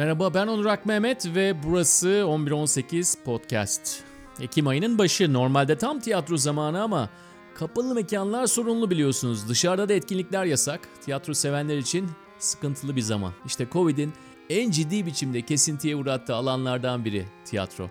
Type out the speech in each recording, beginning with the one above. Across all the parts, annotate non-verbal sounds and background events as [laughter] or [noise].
Merhaba ben Onurak Mehmet ve burası 1118 Podcast. Ekim ayının başı normalde tam tiyatro zamanı ama kapalı mekanlar sorunlu biliyorsunuz. Dışarıda da etkinlikler yasak. Tiyatro sevenler için sıkıntılı bir zaman. İşte Covid'in en ciddi biçimde kesintiye uğrattığı alanlardan biri tiyatro.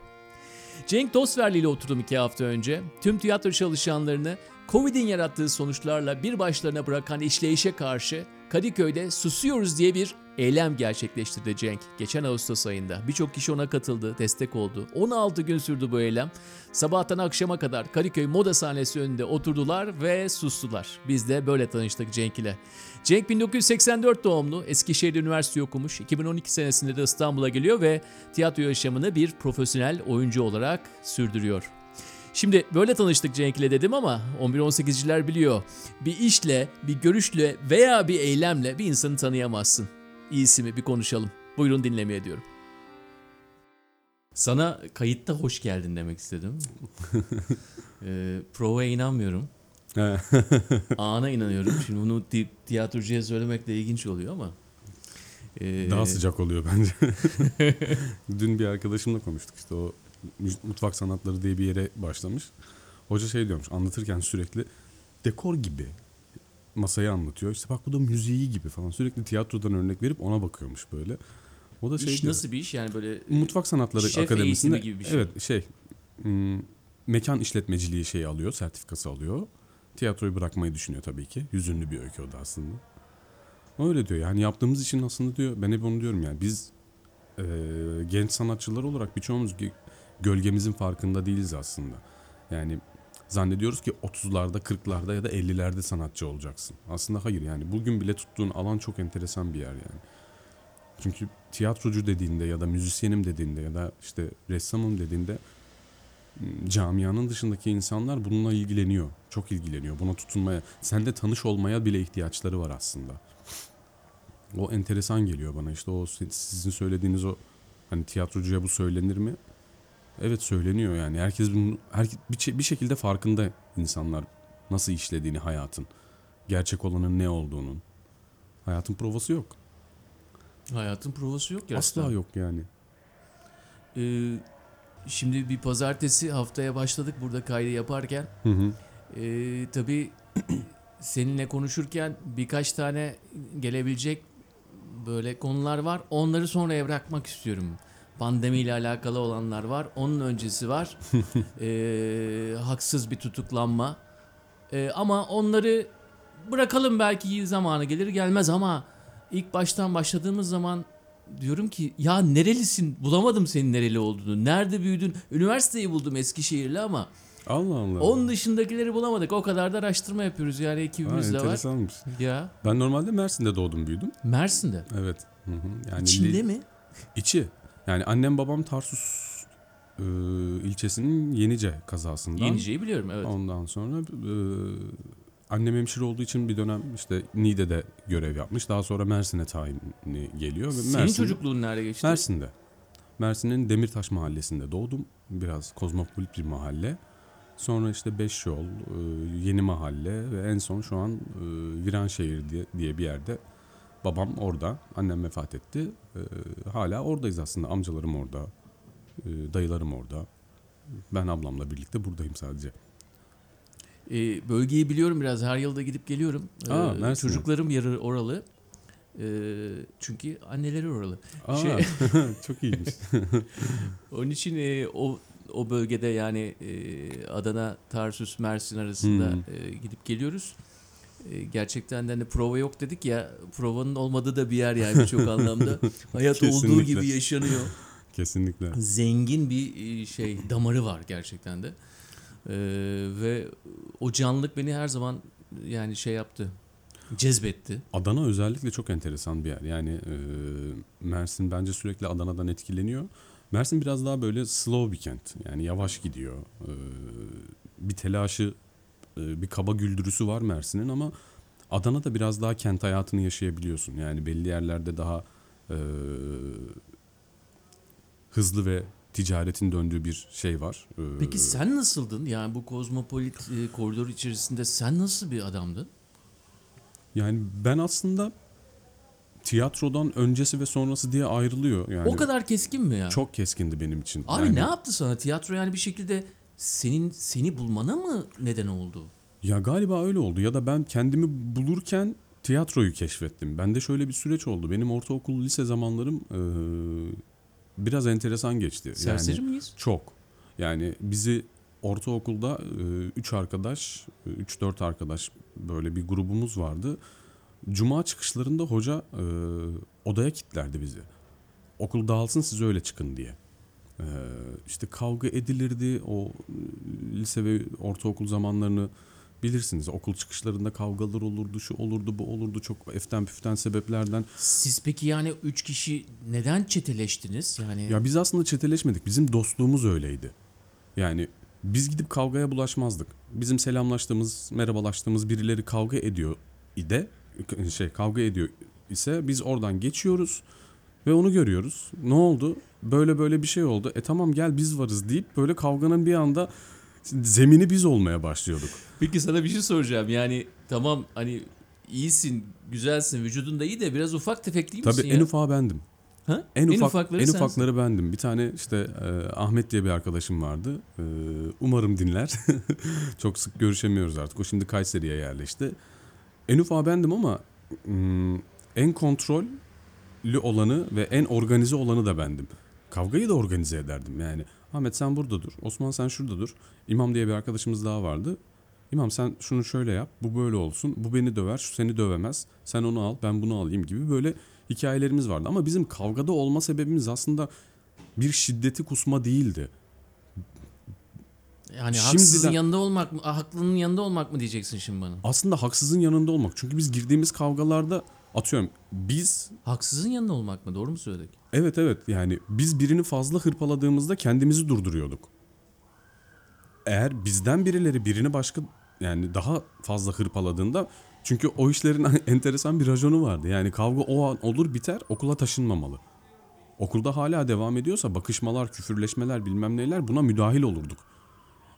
Cenk Dostverli ile oturdum iki hafta önce. Tüm tiyatro çalışanlarını Covid'in yarattığı sonuçlarla bir başlarına bırakan işleyişe karşı Kadıköy'de Susuyoruz diye bir eylem gerçekleştirdi Cenk. Geçen Ağustos ayında. Birçok kişi ona katıldı, destek oldu. 16 gün sürdü bu eylem. Sabahtan akşama kadar Kadıköy moda sahnesi önünde oturdular ve sustular. Biz de böyle tanıştık Cenk ile. Cenk 1984 doğumlu, Eskişehir'de üniversite okumuş. 2012 senesinde de İstanbul'a geliyor ve tiyatro yaşamını bir profesyonel oyuncu olarak sürdürüyor. Şimdi böyle tanıştık Cenk ile dedim ama 11-18'ciler biliyor. Bir işle, bir görüşle veya bir eylemle bir insanı tanıyamazsın. İyisi mi bir konuşalım. Buyurun dinlemeye diyorum. Sana kayıtta hoş geldin demek istedim. [laughs] ee, provaya inanmıyorum. [laughs] Ana inanıyorum. Şimdi bunu ti- tiyatrocuya söylemek de ilginç oluyor ama. Ee, Daha sıcak oluyor bence. [laughs] Dün bir arkadaşımla konuştuk işte o mutfak sanatları diye bir yere başlamış. Hoca şey diyormuş anlatırken sürekli dekor gibi masayı anlatıyor. İşte bak bu da müziği gibi falan sürekli tiyatrodan örnek verip ona bakıyormuş böyle. O da şey iş diyor, nasıl bir iş yani böyle Mutfak Sanatları Şef Akademisi'nde gibi bir şey. evet şey hmm, mekan işletmeciliği şeyi alıyor, sertifikası alıyor. Tiyatroyu bırakmayı düşünüyor tabii ki. Yüzünlü bir öykü o da aslında. Öyle diyor yani yaptığımız için aslında diyor ben hep onu diyorum yani biz e, genç sanatçılar olarak birçoğumuz gölgemizin farkında değiliz aslında. Yani zannediyoruz ki 30'larda 40'larda ya da 50'lerde sanatçı olacaksın. Aslında hayır yani bugün bile tuttuğun alan çok enteresan bir yer yani. Çünkü tiyatrocu dediğinde ya da müzisyenim dediğinde ya da işte ressamım dediğinde m, camianın dışındaki insanlar bununla ilgileniyor. Çok ilgileniyor. Buna tutunmaya, sende tanış olmaya bile ihtiyaçları var aslında. O enteresan geliyor bana. İşte o si- sizin söylediğiniz o hani tiyatrocuya bu söylenir mi? Evet söyleniyor yani. Herkes bunun herkes, bir, bir şekilde farkında insanlar nasıl işlediğini hayatın. Gerçek olanın ne olduğunun. Hayatın provası yok. hayatın provası yok gerçekten. Asla yok yani. Ee, şimdi bir pazartesi haftaya başladık burada kaydı yaparken. Hı hı. Ee, tabii [clears throat] seninle konuşurken birkaç tane gelebilecek böyle konular var. Onları sonraya bırakmak istiyorum. Pandemiyle alakalı olanlar var. Onun öncesi var. [laughs] Ee, haksız bir tutuklanma. Ee, ama onları bırakalım belki zamanı gelir gelmez ama ilk baştan başladığımız zaman diyorum ki ya nerelisin? Bulamadım senin nereli olduğunu. Nerede büyüdün? Üniversiteyi buldum Eskişehirli ama Allah Allah. onun dışındakileri bulamadık. O kadar da araştırma yapıyoruz yani Ha, ekibimiz de var. Ya Ben normalde Mersin'de doğdum büyüdüm. Mersin'de. Evet. Hı hı. Yani İçinde li- mi? İçi. Yani annem babam Tarsus e, ilçesinin Yenice kazasından. Yenice'yi biliyorum evet. Ondan sonra e, annem hemşire olduğu için bir dönem işte Niğde'de görev yapmış. Daha sonra Mersin'e tayini geliyor. Senin Mersin- çocukluğun nerede geçti? Mersin'de. Mersin'in Demirtaş mahallesinde doğdum. Biraz kozmopolit bir mahalle. Sonra işte Beşyol, e, Yeni Mahalle ve en son şu an e, Viranşehir diye, diye bir yerde. Babam orada, annem vefat etti. E, hala oradayız aslında. Amcalarım orada, e, dayılarım orada. Ben ablamla birlikte buradayım sadece. Ee, bölgeyi biliyorum biraz. Her yılda gidip geliyorum. Ee, Aa, Mersin'e. çocuklarım yarı oralı. Ee, çünkü anneleri oralı. Aa, Şey- [laughs] çok iyiymiş. [laughs] Onun için e, o o bölgede yani e, Adana, Tarsus, Mersin arasında Hmm. e, gidip geliyoruz. E, gerçekten de hani prova yok dedik ya provanın olmadığı da bir yer yani birçok [laughs] anlamda. Hayat olduğu gibi yaşanıyor. Kesinlikle. Zengin bir e, şey damarı var gerçekten de. E, ve o canlılık beni her zaman yani şey yaptı. Cezbetti. Adana özellikle çok enteresan bir yer. Yani e, Mersin bence sürekli Adana'dan etkileniyor. Mersin biraz daha böyle slow bir kent. Yani yavaş gidiyor. E, bir telaşı, bir kaba güldürüsü var Mersin'in ama Adana'da biraz daha kent hayatını yaşayabiliyorsun. Yani belli yerlerde daha e, hızlı ve ticaretin döndüğü bir şey var. E, Peki sen nasıldın? Yani bu kozmopolit e, koridor içerisinde sen nasıl bir adamdın? Yani ben aslında tiyatrodan öncesi ve sonrası diye ayrılıyor. Yani O kadar keskin mi ya? çok keskindi benim için. Abi Yani- ne yaptı sana? Tiyatro yani bir şekilde senin seni bulmana mı neden oldu? Ya galiba öyle oldu ya da ben kendimi bulurken tiyatroyu keşfettim. Bende şöyle bir süreç oldu. Benim ortaokul, lise zamanlarım eee, biraz enteresan geçti. Serseri yani miyiz? çok. Yani bizi ortaokulda 3 arkadaş, 3-4 arkadaş böyle bir grubumuz vardı. Cuma çıkışlarında hoca eee, odaya kilitlerdi bizi. Okul dağılsın siz öyle çıkın diye. Eee işte kavga edilirdi o e, lise ve ortaokul zamanlarını bilirsiniz. Okul çıkışlarında kavgalar olurdu, şu olurdu, bu olurdu çok eften püften sebeplerden. Siz peki yani üç kişi neden çeteleştiniz? Yani Ya biz aslında çeteleşmedik. Bizim dostluğumuz öyleydi. Yani biz gidip kavgaya bulaşmazdık. Bizim selamlaştığımız, merhabalaştığımız birileri kavga ediyor ide şey kavga ediyor ise biz oradan geçiyoruz ve onu görüyoruz. Ne oldu? Böyle böyle bir şey oldu. E tamam gel biz varız deyip böyle kavganın bir anda zemini biz olmaya başlıyorduk. Peki sana bir şey soracağım. Yani tamam hani iyisin, güzelsin, vücudun da iyi de biraz ufak tefek değil misin Tabii ya? en ufağı bendim. Ha? En, ufak, ufakları en sensin. ufakları bendim. Bir tane işte e, Ahmet diye bir arkadaşım vardı. E, umarım dinler. [laughs] Çok sık görüşemiyoruz artık. O şimdi Kayseri'ye yerleşti. En ufağı bendim ama mm, en kontrollü olanı ve en organize olanı da bendim. Kavgayı da organize ederdim yani. Ahmet sen burada dur. Osman sen şurada dur. İmam diye bir arkadaşımız daha vardı. İmam sen şunu şöyle yap. Bu böyle olsun. Bu beni döver. Şu seni dövemez. Sen onu al. Ben bunu alayım gibi böyle hikayelerimiz vardı. Ama bizim kavgada olma sebebimiz aslında bir şiddeti kusma değildi. Yani Şimdiden- haksızın yanında olmak mı, haklının yanında olmak mı diyeceksin şimdi bana? Aslında haksızın yanında olmak. Çünkü biz girdiğimiz kavgalarda atıyorum biz Haksızın yanında olmak mı? Doğru mu söyledik? evet evet yani biz birini fazla hırpaladığımızda kendimizi durduruyorduk. Eğer bizden birileri birini başka yani daha fazla hırpaladığında çünkü o işlerin [laughs] enteresan bir rajonu vardı. Yani kavga o an olur biter okula taşınmamalı. Okulda hala devam ediyorsa bakışmalar, küfürleşmeler bilmem neler buna müdahil olurduk.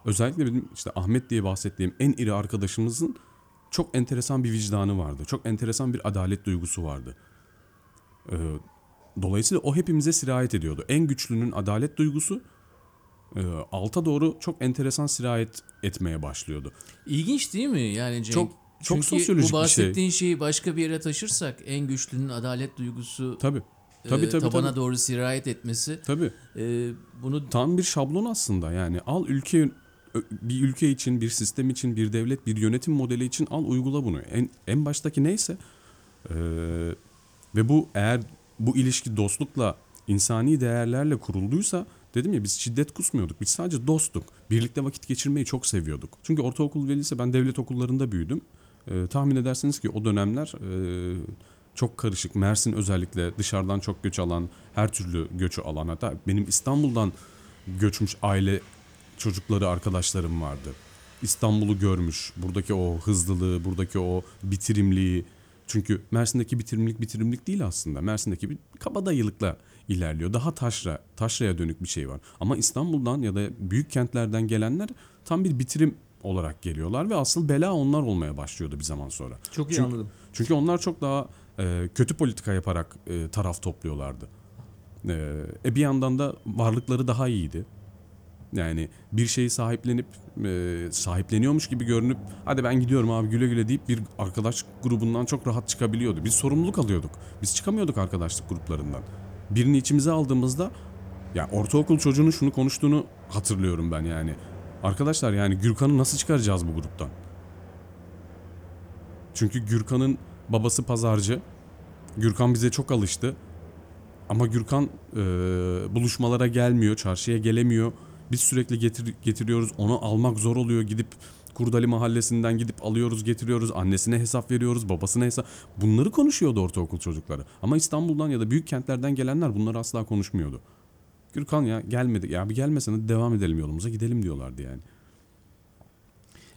Özellikle benim işte Ahmet diye bahsettiğim en iri arkadaşımızın çok enteresan bir vicdanı vardı. Çok enteresan bir adalet duygusu vardı. Ee, dolayısıyla o hepimize sirayet ediyordu. En güçlünün adalet duygusu e, alta doğru çok enteresan sirayet etmeye başlıyordu. İlginç değil mi yani Cenk? Çok- çok Çünkü sosyolojik bu bir şey. bahsettiğin şeyi başka bir yere taşırsak en güçlünün adalet duygusu Tabii. e, Tabii tabii tabana tabii. doğru sirayet etmesi Tabii. e, bunu Tam bir şablon aslında yani al ülke bir ülke için, bir sistem için, bir devlet, bir yönetim modeli için al uygula bunu. En, en baştaki neyse eee, ve bu eğer bu ilişki dostlukla, insani değerlerle kurulduysa dedim ya biz şiddet kusmuyorduk. Biz sadece dostluk. Birlikte vakit geçirmeyi çok seviyorduk. Çünkü ortaokul ve lise ben devlet okullarında büyüdüm. Eee, tahmin edersiniz ki o dönemler eee, çok karışık. Mersin özellikle dışarıdan çok göç alan, her türlü göçü alan hatta benim İstanbul'dan göçmüş aile çocukları arkadaşlarım vardı. İstanbul'u görmüş. Buradaki o hızlılığı, buradaki o bitirimliği. Çünkü Mersin'deki bitirimlik bitirimlik değil aslında. Mersin'deki bir kabadayılıkla ilerliyor. Daha taşra, taşraya dönük bir şey var. Ama İstanbul'dan ya da büyük kentlerden gelenler tam bir bitirim olarak geliyorlar ve asıl bela onlar olmaya başlıyordu bir zaman sonra. çok iyi Çünkü- anladım. Çünkü onlar çok daha e, kötü politika yaparak e, taraf topluyorlardı. E, e bir yandan da varlıkları daha iyiydi. Yani bir şeyi sahiplenip e, sahipleniyormuş gibi görünüp hadi ben gidiyorum abi güle güle deyip bir arkadaş grubundan çok rahat çıkabiliyordu. Biz sorumluluk alıyorduk. Biz çıkamıyorduk arkadaşlık gruplarından. Birini içimize aldığımızda ya ortaokul çocuğunun şunu konuştuğunu hatırlıyorum ben yani. Arkadaşlar yani Gürkan'ı nasıl çıkaracağız bu gruptan? Çünkü Gürkan'ın babası pazarcı. Gürkan bize çok alıştı. Ama Gürkan e, buluşmalara gelmiyor, çarşıya gelemiyor. Biz sürekli getir, getiriyoruz. Onu almak zor oluyor. Gidip Kurdali mahallesinden gidip alıyoruz, getiriyoruz. Annesine hesap veriyoruz, babasına hesap. Bunları konuşuyordu ortaokul çocukları. Ama İstanbul'dan ya da büyük kentlerden gelenler bunları asla konuşmuyordu. Gürkan ya gelmedi. Ya bir gelmesene devam edelim yolumuza gidelim diyorlardı yani.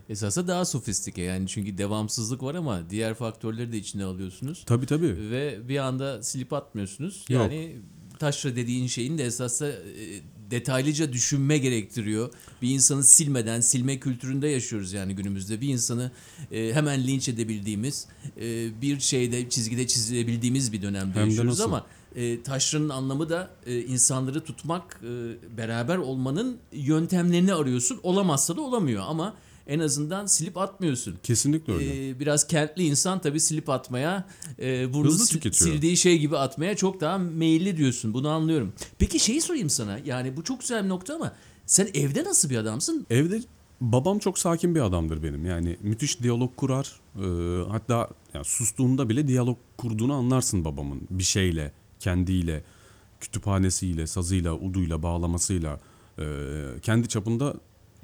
Esasında daha sofistike yani çünkü devamsızlık var ama diğer faktörleri de içine alıyorsunuz. Tabii tabii. Ve bir anda silip atmıyorsunuz. Yok. Yani taşra dediğin şeyin de esasında e, detaylıca düşünme gerektiriyor. Bir insanı silmeden, silme kültüründe yaşıyoruz yani günümüzde. Bir insanı e, hemen linç edebildiğimiz, e, bir şeyde çizgide çizilebildiğimiz bir dönemde Hem yaşıyoruz ama e, taşranın anlamı da e, insanları tutmak, e, beraber olmanın yöntemlerini arıyorsun. Olamazsa da olamıyor ama en azından silip atmıyorsun. Kesinlikle öyle. Ee, biraz kentli insan tabii silip atmaya, e, burnu Hızlı sil- tüketiyor. sildiği şey gibi atmaya çok daha meyilli diyorsun. Bunu anlıyorum. Peki şeyi sorayım sana. Yani bu çok güzel bir nokta ama sen evde nasıl bir adamsın? Evde babam çok sakin bir adamdır benim. Yani müthiş diyalog kurar. Ee, hatta yani sustuğunda bile diyalog kurduğunu anlarsın babamın. Bir şeyle, kendiyle, kütüphanesiyle, sazıyla, uduyla, bağlamasıyla. e, kendi çapında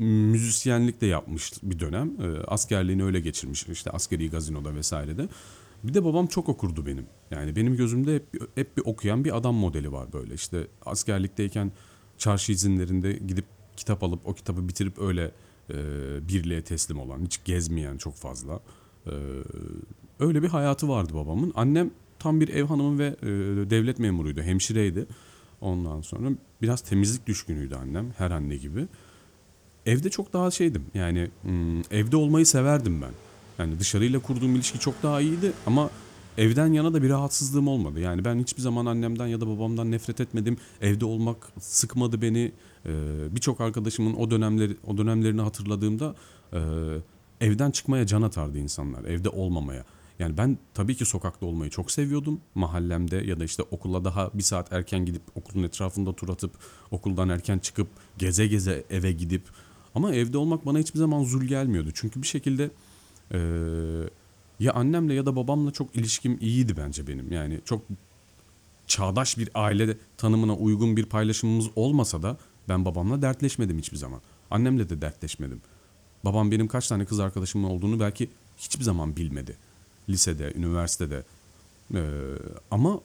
müzisyenlik de yapmış bir dönem. E, askerliğini öyle geçirmiş. İşte askeri gazinoda vesairede. Bir de babam çok okurdu benim. Yani benim gözümde hep, hep bir okuyan bir adam modeli var böyle. İşte askerlikteyken çarşı izinlerinde gidip kitap alıp o kitabı bitirip öyle e, birliğe teslim olan, hiç gezmeyen çok fazla. E, öyle bir hayatı vardı babamın. Annem tam bir ev hanımı ve e, devlet memuruydu, hemşireydi. Ondan sonra biraz temizlik düşkünüydü annem, her anne gibi. Evde çok daha şeydim. Yani evde olmayı severdim ben. Yani dışarıyla kurduğum ilişki çok daha iyiydi ama evden yana da bir rahatsızlığım olmadı. Yani ben hiçbir zaman annemden ya da babamdan nefret etmedim. Evde olmak sıkmadı beni. Birçok arkadaşımın o dönemleri o dönemlerini hatırladığımda evden çıkmaya can atardı insanlar. Evde olmamaya. Yani ben tabii ki sokakta olmayı çok seviyordum. Mahallemde ya da işte okula daha bir saat erken gidip okulun etrafında tur atıp okuldan erken çıkıp geze geze eve gidip ama evde olmak bana hiçbir zaman zul gelmiyordu. Çünkü bir şekilde eee, ya annemle ya da babamla çok ilişkim iyiydi bence benim. Yani çok çağdaş bir aile tanımına uygun bir paylaşımımız olmasa da ben babamla dertleşmedim hiçbir zaman. Annemle de dertleşmedim. Babam benim kaç tane kız arkadaşımın olduğunu belki hiçbir zaman bilmedi. Lisede, üniversitede. Ee, ama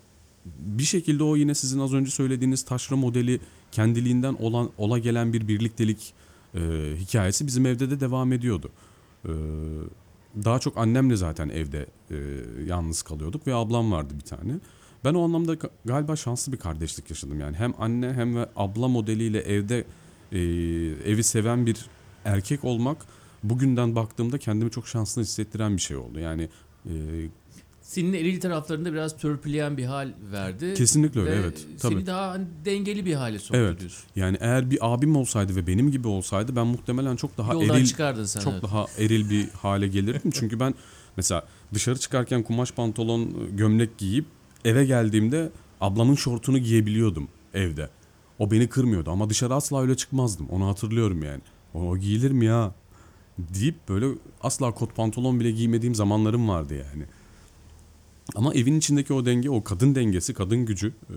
bir şekilde o yine sizin az önce söylediğiniz taşra modeli kendiliğinden olan ola gelen bir birliktelik e, hikayesi bizim evde de devam ediyordu. Ee, daha çok annemle zaten evde e, yalnız kalıyorduk ve ablam vardı bir tane. Ben o anlamda ga- galiba şanslı bir kardeşlik yaşadım yani hem anne hem ve abla modeliyle evde e, evi seven bir erkek olmak bugünden baktığımda kendimi çok şanslı hissettiren bir şey oldu. Yani e, Senin eril taraflarında biraz törpüleyen bir hal verdi. Kesinlikle öyle, Ve evet, Seni tabii. daha hani dengeli bir hale soktu Evet. diyorsun. yani eğer bir abim olsaydı ve benim gibi olsaydı ben muhtemelen çok daha Yoldan eril çıkardın sen. çok evet. daha eril bir hale gelirdim. [laughs] Çünkü ben mesela dışarı çıkarken kumaş pantolon, gömlek giyip eve geldiğimde ablamın şortunu giyebiliyordum evde. O beni kırmıyordu ama dışarı asla öyle çıkmazdım. Onu hatırlıyorum yani. O giyilir mi ya? Deyip böyle asla kot pantolon bile giymediğim zamanlarım vardı yani. Ama evin içindeki o denge, o kadın dengesi, kadın gücü e,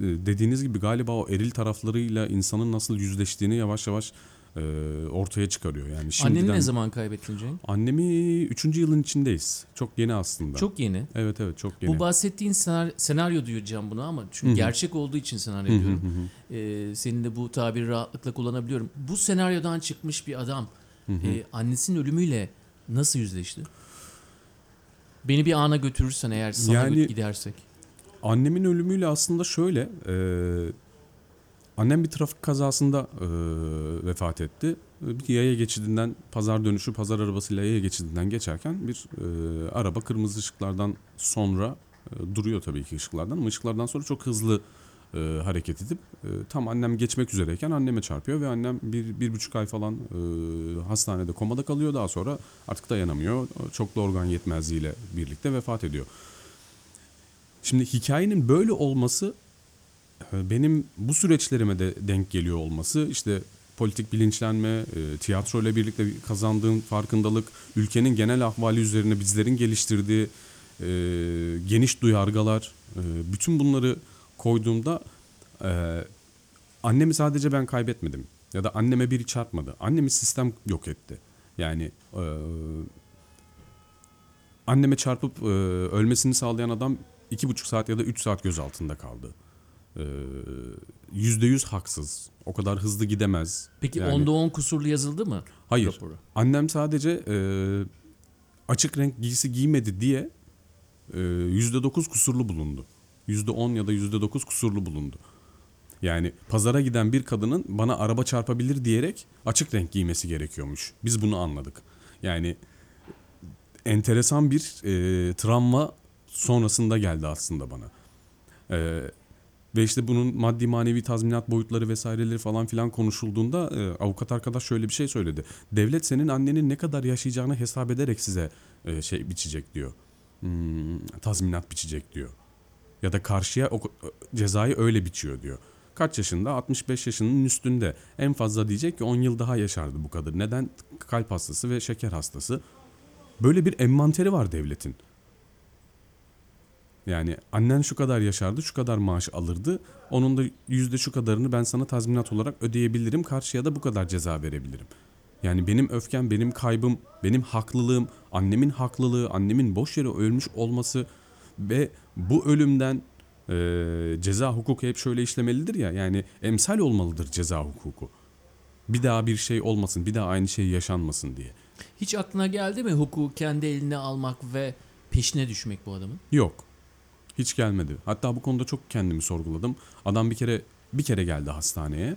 dediğiniz gibi galiba o eril taraflarıyla insanın nasıl yüzleştiğini yavaş yavaş e, ortaya çıkarıyor. Yani şimdiden Anneni ne zaman kaybettin Cenk? Annemi 3. yılın içindeyiz. Çok yeni aslında. Çok yeni. Evet evet çok yeni. Bu bahsettiğin senaryo, senaryo diyeceğim bunu ama çünkü Hı hı. gerçek olduğu için senaryo Hı hı diyorum. Ee, senin de bu tabiri rahatlıkla kullanabiliyorum. Bu senaryodan çıkmış bir adam e, annesinin ölümüyle nasıl yüzleşti? Beni bir ana götürürsen eğer sana Yani- gidersek. Annemin ölümüyle aslında şöyle. e, annem bir trafik kazasında e, vefat etti. Bir yaya geçidinden pazar dönüşü pazar arabasıyla yaya geçidinden geçerken bir e, araba kırmızı ışıklardan sonra e, duruyor tabii ki ışıklardan ama ışıklardan sonra çok hızlı e, hareket edip e, tam annem geçmek üzereyken anneme çarpıyor ve annem bir, bir buçuk ay falan e, hastanede komada kalıyor. Daha sonra artık dayanamıyor. Çoklu organ yetmezliğiyle birlikte vefat ediyor. Şimdi hikayenin böyle olması e, benim bu süreçlerime de denk geliyor olması işte politik bilinçlenme, e, tiyatro ile birlikte kazandığım farkındalık, ülkenin genel ahvali üzerine bizlerin geliştirdiği e, geniş duyargalar, bütün bunları koyduğumda e, annemi sadece ben kaybetmedim ya da anneme biri çarpmadı. Annemi sistem yok etti. Yani e, anneme çarpıp e, ölmesini sağlayan adam iki buçuk saat ya da üç saat gözaltında kaldı. Yüzde yüz haksız. O kadar hızlı gidemez. Peki Yani- onda 10 kusurlu yazıldı mı? Hayır. raporu? Annem sadece e, açık renk giysi giymedi diye yüzde dokuz kusurlu bulundu. Yüzde on ya da yüzde dokuz kusurlu bulundu. Yani pazara giden bir kadının bana araba çarpabilir diyerek açık renk giymesi gerekiyormuş. Biz bunu anladık. Yani enteresan bir e, travma sonrasında geldi aslında bana. E, ve işte bunun maddi manevi tazminat boyutları vesaireleri falan filan konuşulduğunda e, avukat arkadaş şöyle bir şey söyledi. Devlet senin annenin ne kadar yaşayacağını hesap ederek size e, şey biçecek diyor. Hmm, tazminat biçecek diyor. Ya da karşıya o, cezayı öyle biçiyor diyor. Kaç yaşında? 65 yaşının üstünde. En fazla diyecek ki 10 yıl daha yaşardı bu kadın. Neden? Kalp hastası ve şeker hastası. Böyle bir envanteri var devletin. Yani annen şu kadar yaşardı, şu kadar maaş alırdı. Onun da yüzde şu kadarını ben sana tazminat olarak ödeyebilirim. Karşıya da bu kadar ceza verebilirim. Yani benim öfkem, benim kaybım, benim haklılığım, annemin haklılığı, annemin boş yere ölmüş olması ve bu ölümden e, ceza hukuku hep şöyle işlemelidir ya. Yani emsal olmalıdır ceza hukuku. Bir daha bir şey olmasın, bir daha aynı şey yaşanmasın diye. Hiç aklına geldi mi hukuku kendi eline almak ve peşine düşmek bu adamın? Yok. Hiç gelmedi. Hatta bu konuda çok kendimi sorguladım. Adam bir kere bir kere geldi hastaneye.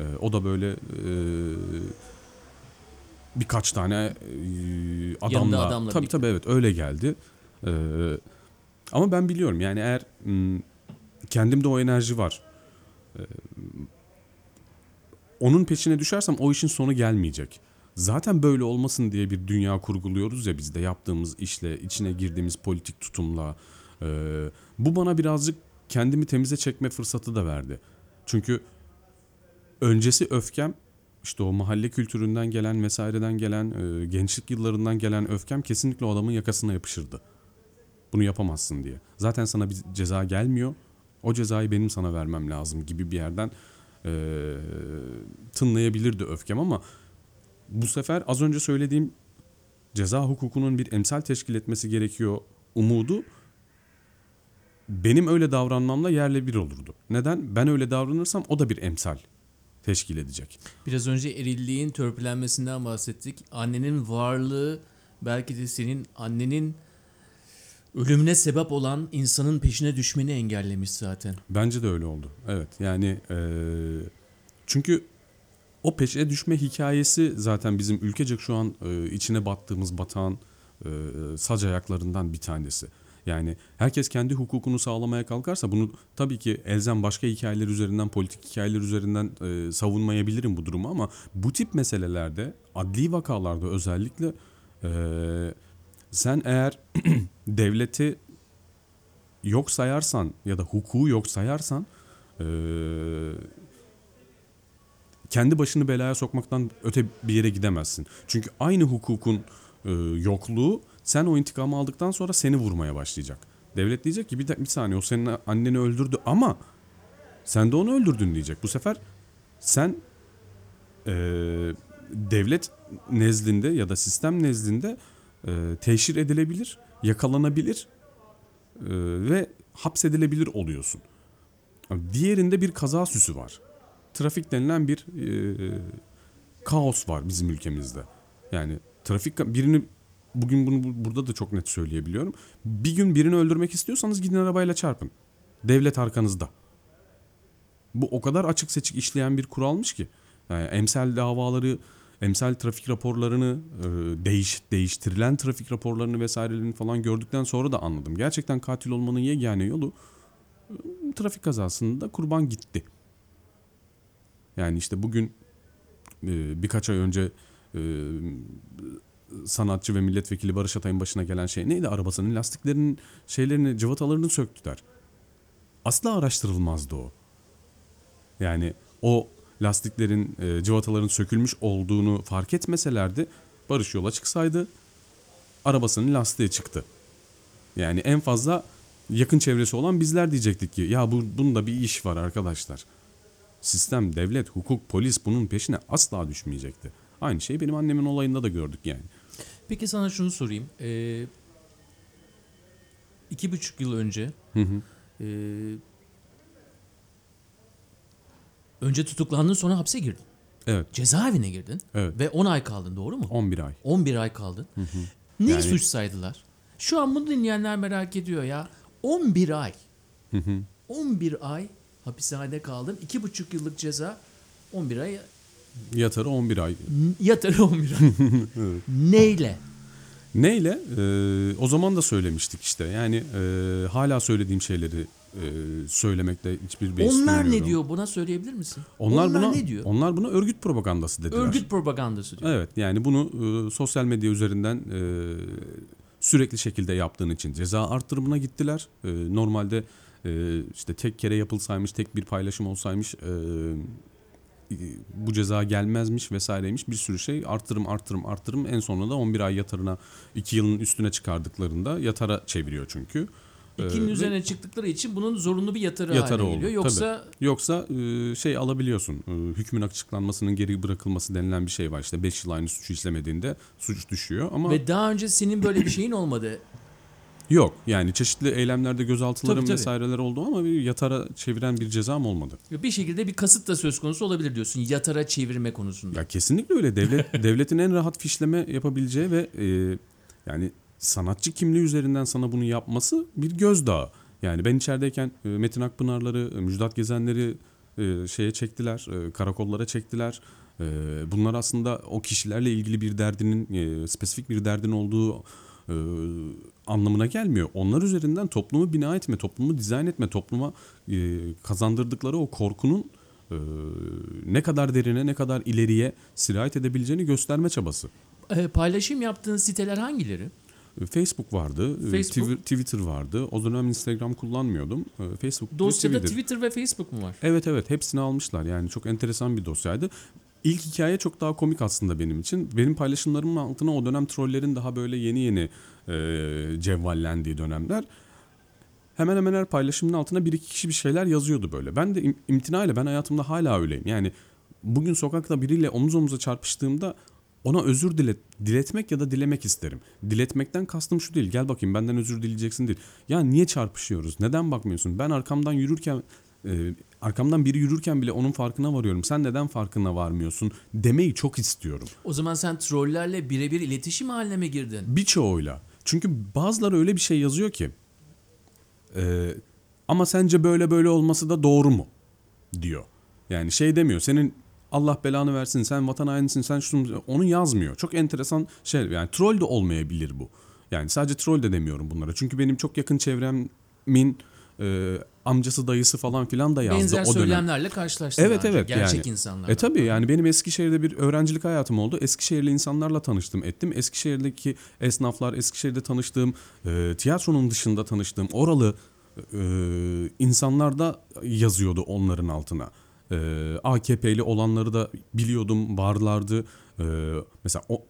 Ee, o da böyle e, birkaç tane e, adamla. adamla tabii birlikte. tabii evet öyle geldi. Ee, ama ben biliyorum yani eğer kendimde o enerji var. Onun peşine düşersem o işin sonu gelmeyecek. Zaten böyle olmasın diye bir dünya kurguluyoruz ya biz de yaptığımız işle, içine girdiğimiz politik tutumla. Bu bana birazcık kendimi temize çekme fırsatı da verdi. Çünkü öncesi öfkem işte o mahalle kültüründen gelen vesaireden gelen gençlik yıllarından gelen öfkem kesinlikle o adamın yakasına yapışırdı. Bunu yapamazsın diye. Zaten sana bir ceza gelmiyor. O cezayı benim sana vermem lazım gibi bir yerden e, tınlayabilirdi öfkem ama bu sefer az önce söylediğim ceza hukukunun bir emsal teşkil etmesi gerekiyor umudu benim öyle davranmamla yerle bir olurdu. Neden? Ben öyle davranırsam o da bir emsal teşkil edecek. Biraz önce erilliğin törpülenmesinden bahsettik. Annenin varlığı belki de senin annenin ölümüne sebep olan insanın peşine düşmeni engellemiş zaten. Bence de öyle oldu. Evet yani eee, çünkü o peşe düşme hikayesi zaten bizim ülkecek şu an eee, içine battığımız batağın eee sac ayaklarından bir tanesi. Yani herkes kendi hukukunu sağlamaya kalkarsa bunu tabii ki elzem başka hikayeler üzerinden, politik hikayeler üzerinden eee, savunmayabilirim bu durumu ama bu tip meselelerde, adli vakalarda özellikle eee, sen eğer [clears throat] devleti yok sayarsan ya da hukuku yok sayarsan eee, kendi başını belaya sokmaktan öte bir yere gidemezsin. Çünkü aynı hukukun eee, yokluğu sen o intikamı aldıktan sonra seni vurmaya başlayacak. Devlet diyecek ki bir, bir saniye o senin anneni öldürdü ama sen de onu öldürdün diyecek. Bu sefer sen eee, devlet nezdinde ya da sistem nezdinde eee, teşhir edilebilir, yakalanabilir eee, ve hapsedilebilir oluyorsun. Diğerinde bir kaza süsü var. Trafik denilen bir eee, kaos var bizim ülkemizde. Yani trafik birini bugün bunu bu- burada da çok net söyleyebiliyorum. Bir gün birini öldürmek istiyorsanız gidin arabayla çarpın. Devlet arkanızda. Bu o kadar açık seçik işleyen bir kuralmış ki. Yani emsal davaları, emsal trafik raporlarını, e, değiş, değiştirilen trafik raporlarını vesairelerini falan gördükten sonra da anladım. Gerçekten katil olmanın yegane yolu e, trafik kazasında kurban gitti. Yani işte bugün e, birkaç ay önce sanatçı ve milletvekili Barış Atay'ın başına gelen şey neydi? Arabasının lastiklerinin şeylerini, cıvatalarını söktüler. Asla araştırılmazdı o. Yani o lastiklerin, e, cıvataların sökülmüş olduğunu fark etmeselerdi Barış yola çıksaydı arabasının lastiği çıktı. Yani en fazla yakın çevresi olan bizler diyecektik ki ya bu bunda bir iş var arkadaşlar. Sistem, devlet, hukuk, polis bunun peşine asla düşmeyecekti. Aynı şeyi benim annemin olayında da gördük yani. Peki sana şunu sorayım. Ee, iki buçuk yıl önce Hı hı. ee, önce tutuklandın sonra hapse girdin. Evet, Cezaevine girdin evet. ve 10 ay kaldın doğru mu? 11 ay. 11 ay kaldın. Ne Yani- suç saydılar? Şu an bunu dinleyenler merak ediyor ya. 11 ay. Hı hı. 11 ay hapishanede kaldın. 2,5 yıllık ceza 11 ay Yatarı 11 ay. yatarı 11 ay. [laughs] Neyle? Neyle? Ee, o zaman da söylemiştik işte. Yani e, hala söylediğim şeyleri e, söylemekte hiçbir beis Onlar ne diyor buna söyleyebilir misin? Onlar, buna ne diyor? Onlar buna örgüt propagandası dediler. Örgüt propagandası diyor. Evet yani bunu e, sosyal medya üzerinden e, sürekli şekilde yaptığın için ceza arttırımına gittiler. E, normalde e, işte tek kere yapılsaymış, tek bir paylaşım olsaymış e, e, bu ceza gelmezmiş vesaireymiş bir sürü şey arttırım arttırım arttırım en sonunda da 11 ay yatarına 2 yılın üstüne çıkardıklarında yatara çeviriyor çünkü. İkinin Ee, üzerine çıktıkları için bunun zorunlu bir yatarı, Yatarı haline oldu, geliyor. Yoksa Yoksa e, şey alabiliyorsun. e, Hükmün açıklanmasının geri bırakılması denilen bir şey var. İşte 5 yıl aynı suçu işlemediğinde suç düşüyor ama ve daha önce senin böyle bir şeyin olmadı. [coughs] yok. Yani çeşitli eylemlerde gözaltılarım Tabii, tabii. vesaireler oldu ama bir yatara çeviren bir cezam olmadı. Bir şekilde bir kasıt da söz konusu olabilir diyorsun yatara çevirme konusunda. Ya kesinlikle öyle. Devlet [laughs] devletin en rahat fişleme yapabileceği ve e, yani sanatçı kimliği üzerinden sana bunu yapması bir gözdağı. Yani ben içerideyken e, Metin Akpınarları, e, Müjdat Gezenleri e, şeye çektiler, e, karakollara çektiler. E, bunlar aslında o kişilerle ilgili bir derdinin, e, spesifik bir derdin olduğu e, anlamına gelmiyor. Onlar üzerinden toplumu bina etme, toplumu dizayn etme, topluma e, kazandırdıkları o korkunun e, ne kadar derine, ne kadar ileriye sirayet edebileceğini gösterme çabası. Ee, paylaşım yaptığın siteler hangileri? E, Facebook vardı, e, Facebook. Twitter- vardı. O dönem Instagram kullanmıyordum. E, Facebook, Dosyada Twitter. Twitter ve Facebook mu var? Evet evet hepsini almışlar. Yani çok enteresan bir dosyaydı. İlk hikaye çok daha komik aslında benim için. Benim paylaşımlarımın altına o dönem trollerin daha böyle yeni yeni e, cevvallendiği dönemler. Hemen hemen her paylaşımın altına bir iki kişi bir şeyler yazıyordu böyle. Ben de im- imtinayla ben hayatımda hala öyleyim. Yani bugün sokakta biriyle omuz omuza çarpıştığımda ona özür dilet, diletmek ya da dilemek isterim. Diletmekten kastım şu değil. Gel bakayım benden özür dileyeceksin değil. Ya niye çarpışıyoruz? Neden bakmıyorsun? Ben arkamdan yürürken e, arkamdan biri yürürken bile onun farkına varıyorum. Sen neden farkına varmıyorsun? Demeyi çok istiyorum. O zaman sen trollerle birebir iletişim haline mi girdin? Birçoğuyla. Çünkü bazıları öyle bir şey yazıyor ki. e, ama sence böyle böyle olması da doğru mu? Diyor. Yani şey demiyor. Senin Allah belanı versin sen vatan hainisin sen şunu onu yazmıyor. Çok enteresan şey yani troll de olmayabilir bu. Yani sadece troll de demiyorum bunlara. Çünkü benim çok yakın çevremin e, amcası dayısı falan filan da yazdı Benzer o dönem. söylemlerle karşılaştın. Evet evet Gerçek yani. insanlar. E tabii yani benim Eskişehir'de bir öğrencilik hayatım oldu. Eskişehirli insanlarla tanıştım ettim. Eskişehir'deki esnaflar, Eskişehir'de tanıştığım, e, tiyatronun dışında tanıştığım oralı e, insanlar da yazıyordu onların altına. E, AKP'li olanları da biliyordum, varlardı. E, mesela o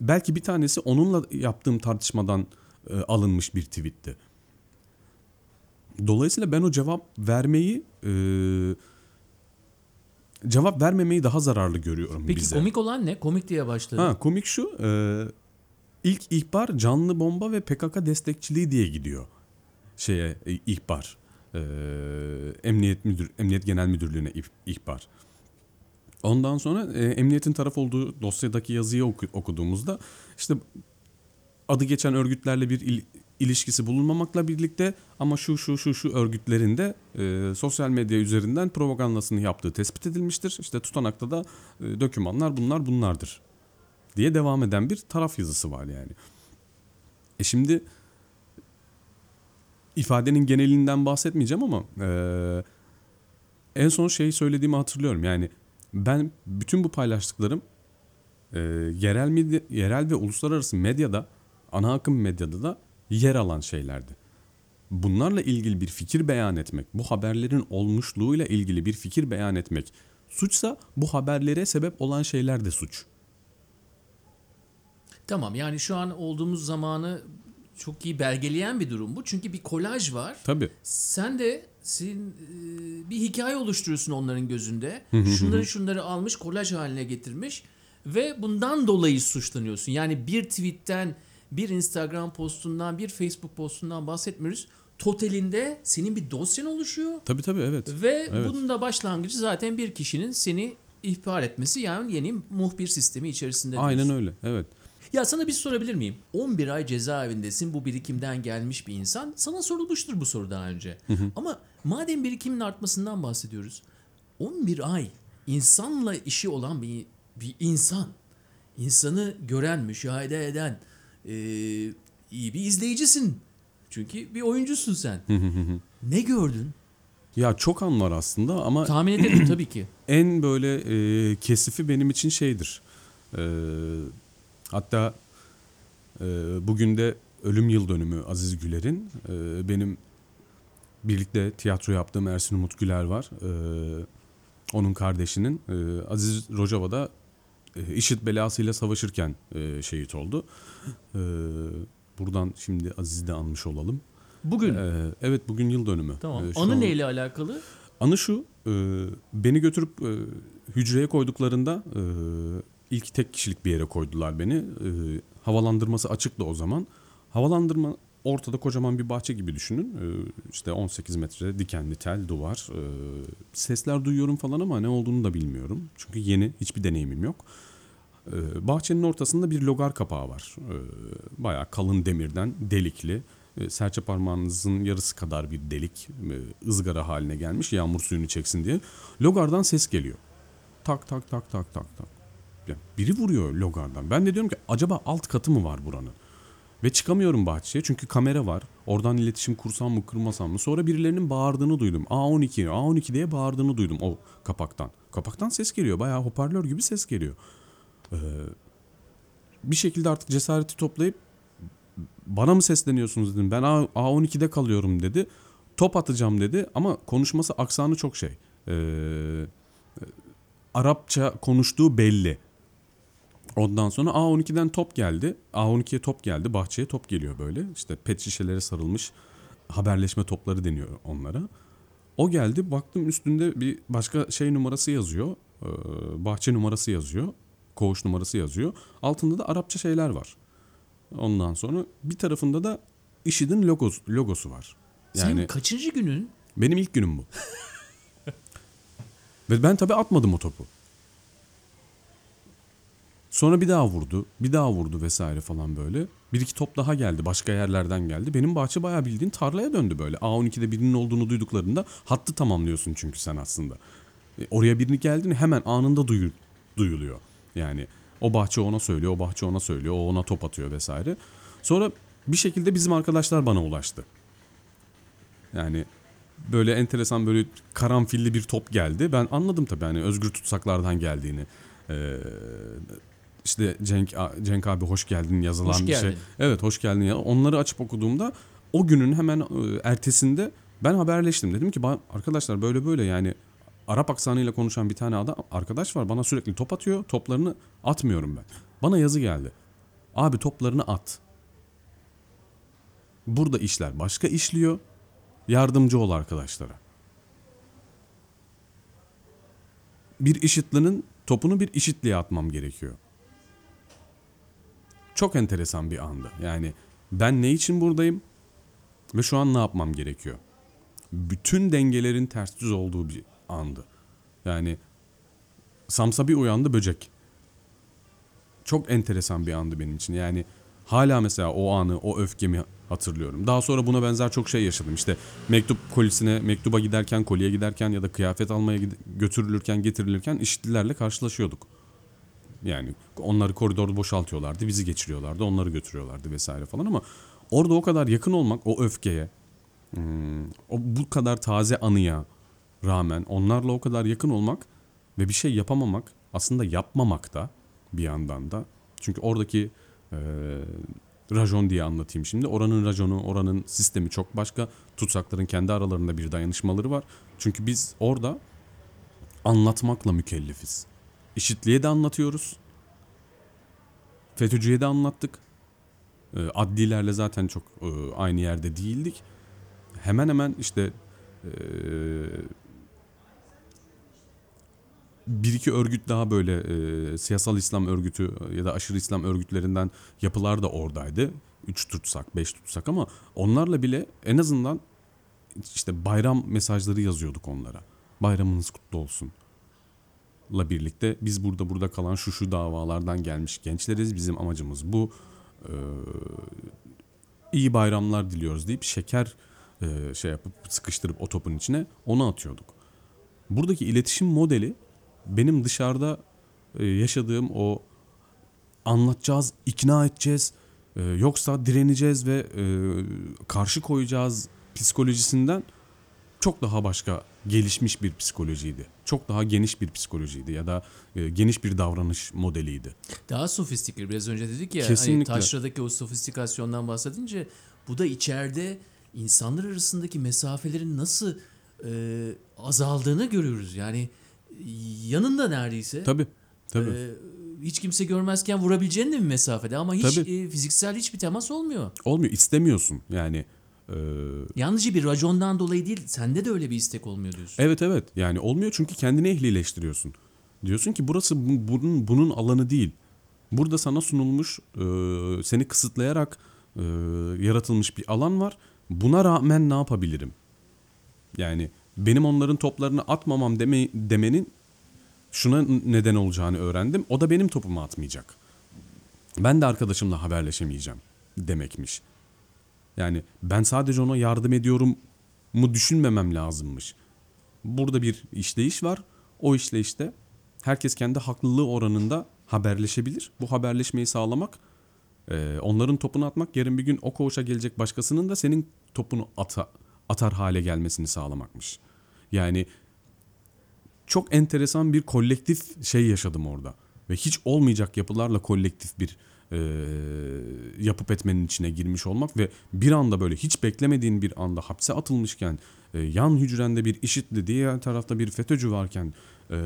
belki bir tanesi onunla yaptığım tartışmadan e, alınmış bir tweetti. Dolayısıyla ben o cevap vermeyi e, cevap vermemeyi daha zararlı görüyorum Peki bize. komik olan ne? Komik diye başladı. Ha, komik şu. e, ilk ihbar canlı bomba ve PKK destekçiliği diye gidiyor. Şeye e, ihbar. E, Emniyet Müdür Emniyet Genel Müdürlüğü'ne ih- ihbar. Ondan sonra e, emniyetin taraf olduğu dosyadaki yazıyı oku- okuduğumuzda işte adı geçen örgütlerle bir il- ilişkisi bulunmamakla birlikte ama şu şu şu şu örgütlerinde e, sosyal medya üzerinden propagandasını yaptığı tespit edilmiştir. İşte tutanakta da e, dokümanlar bunlar bunlardır diye devam eden bir taraf yazısı var yani. E şimdi ifadenin genelinden bahsetmeyeceğim ama e, en son şeyi söylediğimi hatırlıyorum. Yani ben bütün bu paylaştıklarım e, yerel medya, yerel ve uluslararası medyada, ana akım medyada da yer alan şeylerdi. Bunlarla ilgili bir fikir beyan etmek, bu haberlerin olmuşluğuyla ilgili bir fikir beyan etmek suçsa bu haberlere sebep olan şeyler de suç. Tamam yani şu an olduğumuz zamanı çok iyi belgeleyen bir durum bu. Çünkü bir kolaj var. Tabii. Sen de sin, e, bir hikaye oluşturuyorsun onların gözünde. Şunları şunları almış, kolaj haline getirmiş ve bundan dolayı suçlanıyorsun. Yani bir tweetten, bir Instagram postundan, bir Facebook postundan bahsetmiyoruz. Totalinde senin bir dosyan oluşuyor Tabii tabii evet. ve Evet. bunun da başlangıcı zaten bir kişinin seni ihbar etmesi yani yeni muhbir sistemi içerisinde. Aynen diyorsun. öyle. Evet. Ya sana bir sorabilir miyim? 11 ay cezaevindesin bu birikimden gelmiş bir insan. Sana sorulmuştur bu soru daha önce. Ama madem birikimin artmasından bahsediyoruz. 11 ay insanla işi olan bir, bir insan. insanı gören, müşahede eden e, iyi bir izleyicisin. Çünkü bir oyuncusun sen. ne gördün? Ya çok an var aslında ama [clears throat] Tahmin ederim tabii ki. en böyle e, kesifi benim için şeydir. E, hatta e, bugün de ölüm yıl dönümü Aziz Güler'in. E, benim birlikte tiyatro yaptığım Ersin Umut Güler var. E, onun kardeşinin e, Aziz Rojava'da e, IŞİD belasıyla savaşırken e, şehit oldu. E, buradan şimdi Aziz'i de anmış olalım. Bugün. E, evet bugün yıl dönümü. tamam. E, Anı an- neyle alakalı? Anı şu, e, beni götürüp e, hücreye koyduklarında e, ilk tek kişilik bir yere koydular beni. E, havalandırması açıktı o zaman. Havalandırma ortada kocaman bir bahçe gibi düşünün. E, işte 18 metre dikenli tel, duvar. E, sesler duyuyorum falan ama ne olduğunu da bilmiyorum. Çünkü yeni, hiçbir deneyimim yok. E, bahçenin ortasında bir logar kapağı var. E, bayağı kalın demirden, delikli. Serçe parmağınızın yarısı kadar bir delik e, ızgara haline gelmiş yağmur suyunu çeksin diye. Logardan ses geliyor. Tak tak tak tak tak tak. Biri vuruyor logardan. Ben de diyorum ki acaba alt katı mı var buranın? Ve çıkamıyorum bahçeye çünkü kamera var. Oradan iletişim kursam mı kırmasam mı? Sonra birilerinin bağırdığını duydum. A12, A12 diye bağırdığını duydum o kapaktan. Kapaktan ses geliyor. Bayağı hoparlör gibi ses geliyor. Ee, bir şekilde artık cesareti toplayıp bana mı sesleniyorsunuz dedim. Ben A- A12'de kalıyorum dedi. Top atacağım dedi ama konuşması aksanı çok şey. Ee, Arapça konuştuğu belli. Ondan sonra A12'den top geldi. A12'ye top geldi. Bahçeye top geliyor böyle. İşte pet şişelere sarılmış haberleşme topları deniyor onlara. O geldi. Baktım üstünde bir başka şey numarası yazıyor. Ee, bahçe numarası yazıyor. Koğuş numarası yazıyor. Altında da Arapça şeyler var. Ondan sonra bir tarafında da IŞİD'in logosu, logosu var. Yani Senin kaçıncı günün? benim ilk günüm bu. [laughs] Ve ben tabii atmadım o topu. Sonra bir daha vurdu, bir daha vurdu vesaire falan böyle. Bir iki top daha geldi, başka yerlerden geldi. Benim bahçe bayağı bildiğin tarlaya döndü böyle. A12'de birinin olduğunu duyduklarında hattı tamamlıyorsun çünkü sen aslında. E, oraya birini geldiğini hemen anında duyu- duyuluyor. Yani o bahçe ona söylüyor, o bahçe ona söylüyor, o ona top atıyor vesaire. Sonra bir şekilde bizim arkadaşlar bana ulaştı. Yani böyle enteresan böyle karanfilli bir top geldi. Ben anladım tabii hani özgür tutsaklardan geldiğini. Ee, işte Cenk Cenk abi hoş geldin yazılan Hoş bir şey. Evet hoş geldin ya. Onları açıp okuduğumda o günün hemen e, ertesinde ben haberleştim. Dedim ki "Ba- arkadaşlar böyle böyle yani Arap aksanıyla konuşan bir tane adam arkadaş var. Bana sürekli top atıyor. Toplarını atmıyorum ben. Bana yazı geldi. Abi toplarını at. Burada işler başka işliyor. Yardımcı ol arkadaşlara. Bir işitlinin topunu bir işitliğe atmam gerekiyor. Çok enteresan bir andı. Yani ben ne için buradayım ve şu an ne yapmam gerekiyor? Bütün dengelerin ters düz olduğu bir andı. Yani Samsa bir uyandı böcek. Çok enteresan bir andı benim için. Yani hala mesela o anı, o öfkemi hatırlıyorum. Daha sonra buna benzer çok şey yaşadım. İşte mektup kolisine, mektuba giderken, koliye giderken ya da kıyafet almaya götürülürken, getirilirken işitlilerle karşılaşıyorduk. Yani onları koridorda boşaltıyorlardı, bizi geçiriyorlardı, onları götürüyorlardı vesaire falan ama orada o kadar yakın olmak o öfkeye, hmm, o bu kadar taze anıya rağmen onlarla o kadar yakın olmak ve bir şey yapamamak aslında yapmamak da bir yandan da. Çünkü oradaki e, rajon diye anlatayım şimdi. Oranın rajonu, oranın sistemi çok başka. Tutsakların kendi aralarında bir dayanışmaları var. Çünkü biz orada anlatmakla mükellefiz. İşitliğe de anlatıyoruz. FETÖ'cüye de anlattık. E, adlilerle zaten çok e, aynı yerde değildik. Hemen hemen işte e, bir iki örgüt daha böyle e, siyasal İslam örgütü ya da aşırı İslam örgütlerinden yapılar da oradaydı. Üç tutsak, beş tutsak ama onlarla bile en azından işte bayram mesajları yazıyorduk onlara. Bayramınız kutlu olsun. La birlikte biz burada burada kalan şu şu davalardan gelmiş gençleriz. Bizim amacımız bu. Ee, iyi bayramlar diliyoruz deyip şeker e, şey yapıp sıkıştırıp o topun içine onu atıyorduk. Buradaki iletişim modeli benim dışarıda e, yaşadığım o anlatacağız, ikna edeceğiz, e, yoksa direneceğiz ve e, karşı koyacağız psikolojisinden çok daha başka gelişmiş bir psikolojiydi. Çok daha geniş bir psikolojiydi ya da e, geniş bir davranış modeliydi. Daha sofistikli. Biraz önce dedik ya hani Kesinlikle. taşradaki o sofistikasyondan bahsedince bu da içeride insanlar arasındaki mesafelerin nasıl e, azaldığını görüyoruz. Yani yanında neredeyse. Tabii. Tabii. e, hiç kimse görmezken vurabileceğin de bir mesafede ama hiç Tabii. e, fiziksel hiçbir temas olmuyor. Olmuyor. istemiyorsun. Yani e, Yalnızca bir racondan dolayı değil, sende de öyle bir istek olmuyor diyorsun. Evet evet yani olmuyor çünkü kendini ehlileştiriyorsun. Diyorsun ki burası bu- bunun, bunun alanı değil. Burada sana sunulmuş e, seni kısıtlayarak e, yaratılmış bir alan var. Buna rağmen ne yapabilirim? Yani benim onların toplarını atmamam deme, demenin şuna neden olacağını öğrendim. O da benim topumu atmayacak. Ben de arkadaşımla haberleşemeyeceğim demekmiş. Yani ben sadece ona yardım ediyorum mu düşünmemem lazımmış. Burada bir işleyiş var. O işleyişte herkes kendi haklılığı oranında haberleşebilir. Bu haberleşmeyi sağlamak, e, onların topunu atmak, yarın bir gün o koğuşa gelecek başkasının da senin topunu ata, atar hale gelmesini sağlamakmış. Yani çok enteresan bir kolektif şey yaşadım orada. Ve hiç olmayacak yapılarla kolektif bir e, yapıp etmenin içine girmiş olmak ve bir anda böyle hiç beklemediğin bir anda hapse atılmışken e, yan hücrende bir IŞİD'li diğer tarafta bir FETÖ'cü varken e,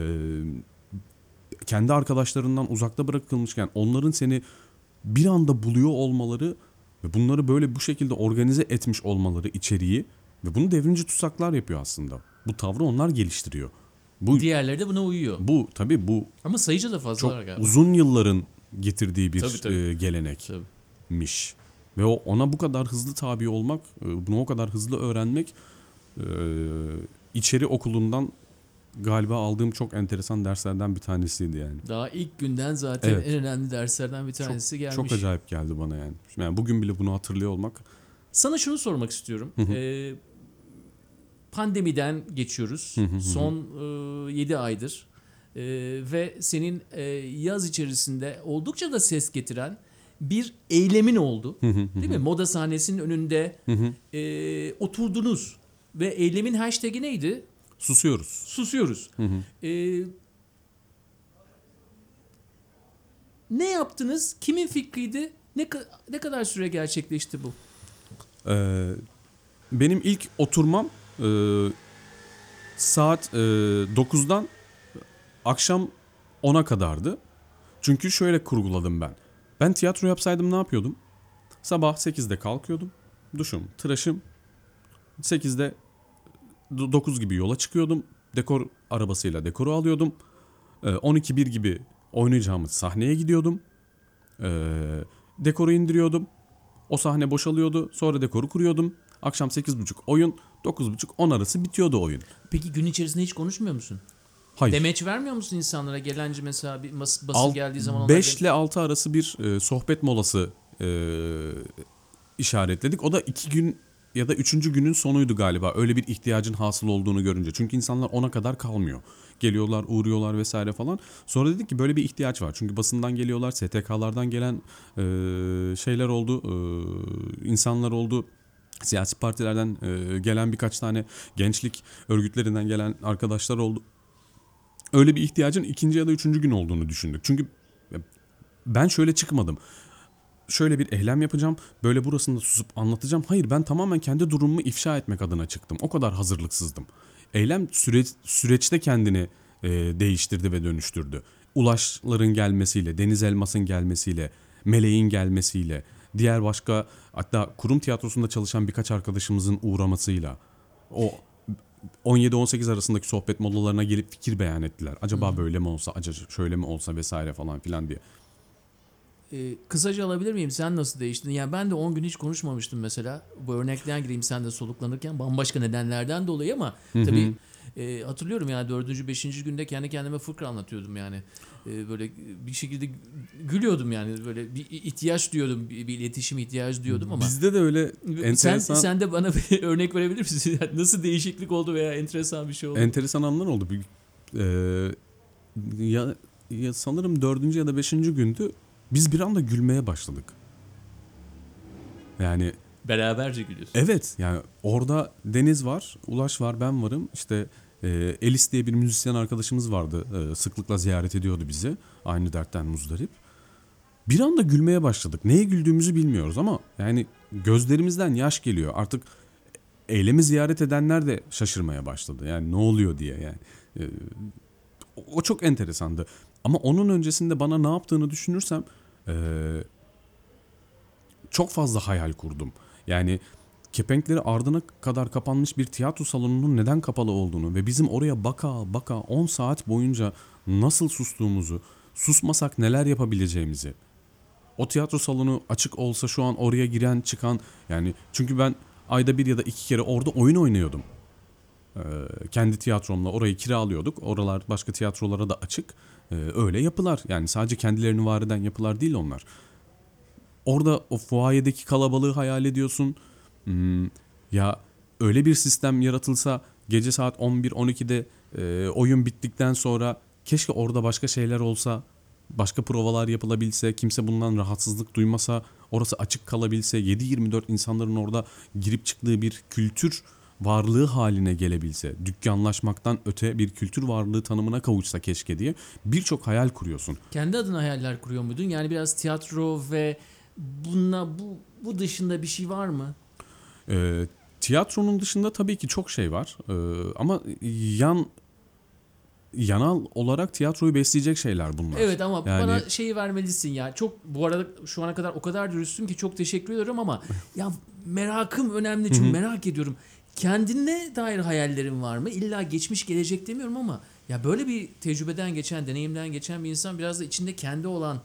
kendi arkadaşlarından uzakta bırakılmışken onların seni bir anda buluyor olmaları ve bunları böyle bu şekilde organize etmiş olmaları içeriği ve bunu devrimci tutsaklar yapıyor aslında. Bu tavrı onlar geliştiriyor. Bu Diğerleri de buna uyuyor. bu tabii bu Ama sayıca da fazla çok var galiba. uzun yılların getirdiği bir Tabii, tabii. e, gelenekmiş. Tabii. Ve o ona bu kadar hızlı tabi olmak, e, bunu o kadar hızlı öğrenmek e, içeri okulundan galiba aldığım çok enteresan derslerden bir tanesiydi yani. Daha ilk günden zaten Evet. en önemli derslerden bir tanesi gelmiş. Çok acayip geldi bana yani. Yani bugün bile bunu hatırlıyor olmak Sana şunu sormak istiyorum. Ee, pandemiden geçiyoruz. Son 7 aydır. Ee, ve senin e, yaz içerisinde oldukça da ses getiren bir eylemin oldu. değil mi? Moda sahnesinin önünde e, oturdunuz. Ve eylemin hashtag'i neydi? susuyoruz. Susuyoruz. Ee, ne yaptınız? Kimin fikriydi? Ne, ne kadar süre gerçekleşti bu? Ee, benim ilk oturmam e, saat e, 9'dan akşam 10'a kadardı. Çünkü şöyle kurguladım ben. Ben tiyatro yapsaydım ne yapıyordum? Sabah 8'de kalkıyordum. Duşum, tıraşım. 8'de 9 gibi yola çıkıyordum. Dekor arabasıyla dekoru alıyordum. Ee, 12-1 gibi oynayacağımız sahneye gidiyordum. Ee, dekoru indiriyordum. O sahne boşalıyordu. Sonra dekoru kuruyordum. Akşam 8.30 oyun, 9.30-10 arası bitiyordu oyun. Peki gün içerisinde hiç konuşmuyor musun? Hayır. Demeç vermiyor musun insanlara? Gelenci mesela bir mas- basın Alt- geldiği zaman onlar 5 ile 6 arası bir e, sohbet molası e, işaretledik. O da 2 gün ya da 3. günün sonuydu galiba. Öyle bir ihtiyacın hasıl olduğunu görünce. Çünkü insanlar ona kadar kalmıyor. Geliyorlar, uğruyorlar vesaire falan. Sonra dedik ki böyle bir ihtiyaç var. Çünkü basından geliyorlar, STK'lardan gelen e, şeyler oldu, e, insanlar oldu. Siyasi partilerden e, gelen birkaç tane gençlik örgütlerinden gelen arkadaşlar oldu. Öyle bir ihtiyacın ikinci ya da üçüncü gün olduğunu düşündük. Çünkü ben şöyle çıkmadım. Şöyle bir eylem yapacağım. Böyle burasında susup anlatacağım. Hayır ben tamamen kendi durumumu ifşa etmek adına çıktım. O kadar hazırlıksızdım. Eylem süreç, süreçte kendini e, değiştirdi ve dönüştürdü. Ulaşların gelmesiyle, Deniz Elmas'ın gelmesiyle, Meleğin gelmesiyle, diğer başka hatta kurum tiyatrosunda çalışan birkaç arkadaşımızın uğramasıyla o 17-18 arasındaki sohbet molalarına gelip fikir beyan ettiler. Acaba böyle mi olsa, acaba şöyle mi olsa vesaire falan filan diye. Ee, kısaca alabilir miyim? Sen nasıl değiştin? Yani ben de 10 gün hiç konuşmamıştım mesela. Bu örnekten gireyim sen de soluklanırken bambaşka nedenlerden dolayı ama tabii e, hatırlıyorum yani dördüncü, beşinci günde kendi kendime fıkra anlatıyordum yani. E, böyle bir şekilde gülüyordum yani böyle bir ihtiyaç diyordum, bir, bir iletişim ihtiyacı diyordum ama. Bizde de öyle sen, enteresan sen de bana [laughs] bir örnek verebilir misin? Yani Nasıl değişiklik oldu veya enteresan bir şey oldu? enteresan anlar oldu. Bir, e, ya, ya sanırım dördüncü ya da beşinci gündü biz bir anda gülmeye başladık. Yani Beraberce gülüyorsun. Evet yani orada Deniz var, Ulaş var, ben varım. İşte e, Elis diye bir müzisyen arkadaşımız vardı. E, sıklıkla ziyaret ediyordu bizi. Aynı dertten muzdarip. Bir anda gülmeye başladık. Neye güldüğümüzü bilmiyoruz ama yani gözlerimizden yaş geliyor. Artık eylemi ziyaret edenler de şaşırmaya başladı. Yani ne oluyor diye yani. E, o çok enteresandı. Ama onun öncesinde bana ne yaptığını düşünürsem e, çok fazla hayal kurdum. Yani kepenkleri ardına kadar kapanmış bir tiyatro salonunun neden kapalı olduğunu ve bizim oraya baka baka 10 saat boyunca nasıl sustuğumuzu, susmasak neler yapabileceğimizi. O tiyatro salonu açık olsa şu an oraya giren çıkan yani çünkü ben ayda bir ya da iki kere orada oyun oynuyordum. Ee, kendi tiyatromla orayı kiralıyorduk. Oralar başka tiyatrolara da açık. Ee, öyle yapılar yani sadece kendilerini var eden yapılar değil onlar. Orada o fuayedeki kalabalığı hayal ediyorsun. Hmm, ya öyle bir sistem yaratılsa gece saat 11-12'de e, oyun bittikten sonra keşke orada başka şeyler olsa, başka provalar yapılabilse, kimse bundan rahatsızlık duymasa, orası açık kalabilse, 7-24 insanların orada girip çıktığı bir kültür varlığı haline gelebilse, dükkanlaşmaktan öte bir kültür varlığı tanımına kavuşsa keşke diye birçok hayal kuruyorsun. Kendi adına hayaller kuruyor muydun? Yani biraz tiyatro ve bununla bu bu dışında bir şey var mı? Ee, tiyatronun dışında tabii ki çok şey var. Ee, ama yan yanal olarak tiyatroyu besleyecek şeyler bunlar. Evet ama Yani- bana şeyi vermelisin ya. Çok bu arada şu ana kadar o kadar dürüstsün ki çok teşekkür ediyorum ama [laughs] ya merakım önemli çünkü merak ediyorum. Kendine dair hayallerin var mı? İlla geçmiş gelecek demiyorum ama ya böyle bir tecrübeden geçen, deneyimden geçen bir insan biraz da içinde kendi olan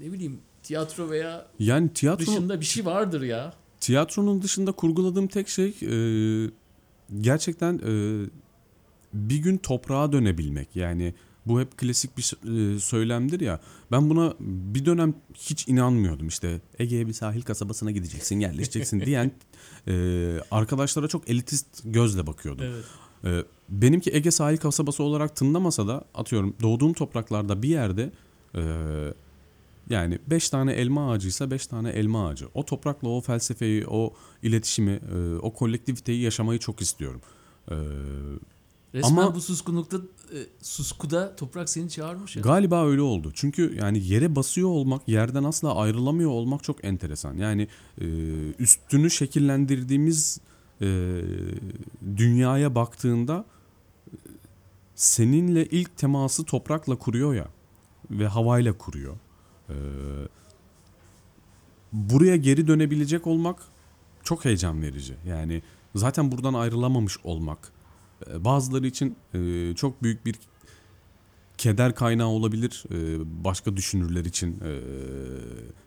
ne bileyim tiyatro veya Yani tiyatro dışında bir şey vardır ya. tiyatronun dışında kurguladığım tek şey e, gerçekten e, bir gün toprağa dönebilmek. Yani bu hep klasik bir e, söylemdir ya. Ben buna bir dönem hiç inanmıyordum. İşte Ege'ye bir sahil kasabasına gideceksin, yerleşeceksin [laughs] diyen e, arkadaşlara çok elitist gözle bakıyordum. Evet. Ee, benimki Ege sahil kasabası olarak tınlamasa da atıyorum doğduğum topraklarda bir yerde e, yani 5 tane elma ağacıysa 5 tane elma ağacı. O toprakla o felsefeyi, o iletişimi, e, o kolektiviteyi yaşamayı çok istiyorum. E, Resmen Ama- bu suskunlukta e, suskuda toprak seni çağırmış ya. Galiba öyle oldu. Çünkü yani yere basıyor olmak, yerden asla ayrılamıyor olmak çok enteresan. Yani üstünü şekillendirdiğimiz dünyaya baktığında seninle ilk teması toprakla kuruyor ya ve havayla kuruyor. E, buraya geri dönebilecek olmak çok heyecan verici. Yani zaten buradan ayrılamamış olmak e, bazıları için e, çok büyük bir keder kaynağı olabilir. Ee, başka düşünürler için e,